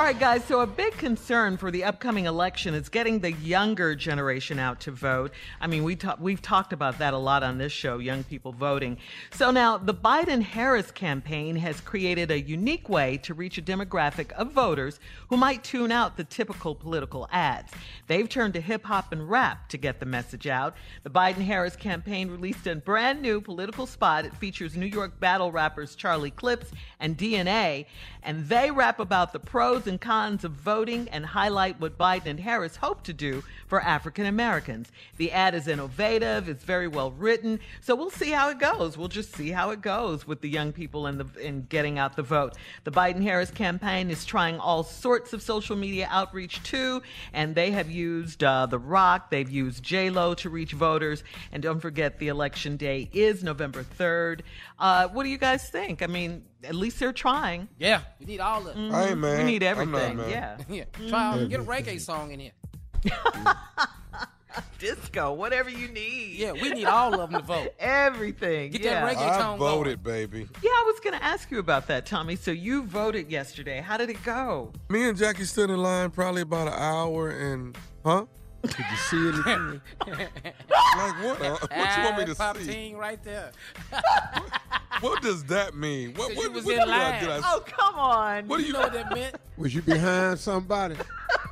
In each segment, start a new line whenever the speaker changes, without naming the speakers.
All right, guys. So, a big concern for the upcoming election is getting the younger generation out to vote. I mean, we ta- we've talked about that a lot on this show, young people voting. So, now the Biden Harris campaign has created a unique way to reach a demographic of voters who might tune out the typical political ads. They've turned to hip hop and rap to get the message out. The Biden Harris campaign released a brand new political spot. It features New York battle rappers Charlie Clips and DNA, and they rap about the pros and cons of voting and highlight what Biden and Harris hope to do for African Americans. The ad is innovative, it's very well written, so we'll see how it goes. We'll just see how it goes with the young people in the in getting out the vote. The Biden Harris campaign is trying all sorts of social media outreach too, and they have used uh, The Rock, they've used J Lo to reach voters, and don't forget the election day is November third. Uh, what do you guys think? I mean, at least they're trying.
Yeah, we need all of it.
Mhm.
I ain't mad.
We need
I'm not
everything.
mad.
Yeah.
Yeah, try out, get a reggae song in here.
Disco, whatever you need.
Yeah, we need all of them to vote.
Everything.
Get
yeah.
that reggae
I
tone
voted, baby.
Yeah, I was going to ask you about that, Tommy. So you voted yesterday. How did it go?
Me and Jackie stood in line probably about an hour and, huh?
Did you see anything?
Like what? Uh, what you want me to
Pop
see?
team right there.
What does that mean? What, what,
was
what
in
did I-
line.
did I-
Oh, come on.
what do
You
you?
know what that meant?
Was you behind somebody?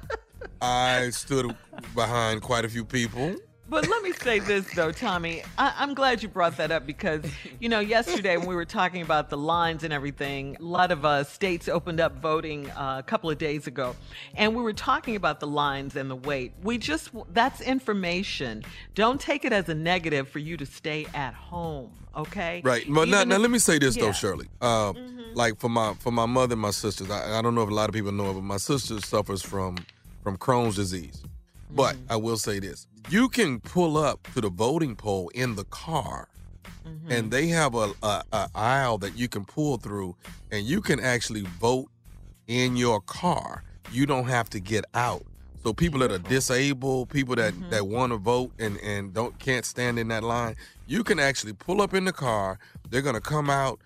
I stood behind quite a few people.
But let me say this though, Tommy. I- I'm glad you brought that up because, you know, yesterday when we were talking about the lines and everything, a lot of uh, states opened up voting uh, a couple of days ago, and we were talking about the lines and the wait. We just that's information. Don't take it as a negative for you to stay at home. Okay.
Right. But now,
Even
now
if-
let me say this though. Shirley. Uh, Like for my for my mother and my sisters, I, I don't know if a lot of people know it, but my sister suffers from from Crohn's disease. But mm-hmm. I will say this: you can pull up to the voting poll in the car, and mm-hmm. they have a, a, a aisle that you can pull through, and you can actually vote in your car. You don't have to get out. So people that are disabled, people that mm-hmm. that want to vote and and don't can't stand in that line, you can actually pull up in the car. They're gonna come out.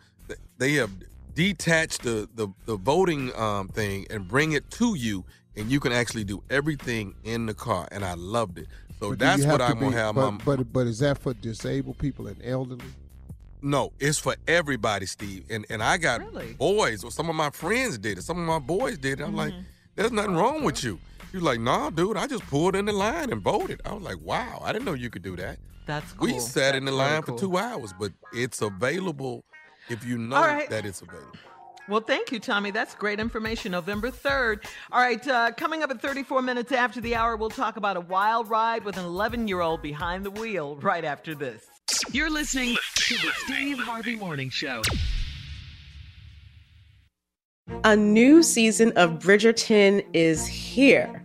They have detached the the, the voting um, thing and bring it to you, and you can actually do everything in the car. And I loved it. So
But
that's what I'm gonna have.
But,
my,
but but is that for disabled people and elderly?
no, it's for everybody, Steve. And and I got
Really?
boys, or some of my friends did it. Some of my boys did it. I'm like,
Mm-hmm.
there's nothing wrong with you. He was like, nah, dude, I just pulled in the line and voted. I was like, wow, I didn't know you could do that.
That's cool.
We sat in the
That's
line
very
for two hours, but it's available if you know
All right.
that it's available.
Well, thank you, Tommy. That's great information. November 3rd. All right, uh, coming up at 34 minutes after the hour, we'll talk about a wild ride with an 11 year old behind the wheel right after this.
You're listening to the Steve Harvey Morning Show.
A new season of Bridgerton is here.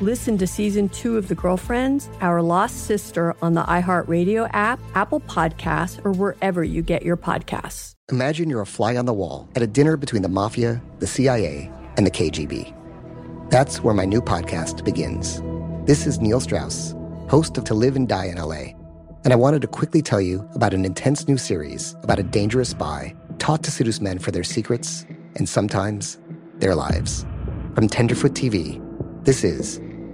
Listen to season two of The Girlfriends, Our Lost Sister on the iHeartRadio app, Apple Podcasts, or wherever you get your podcasts.
Imagine you're a fly on the wall at a dinner between the mafia, the CIA, and the KGB. That's where my new podcast begins. This is Neil Strauss, host of To Live and Die in LA. And I wanted to quickly tell you about an intense new series about a dangerous spy taught to seduce men for their secrets and sometimes their lives. From Tenderfoot TV, this is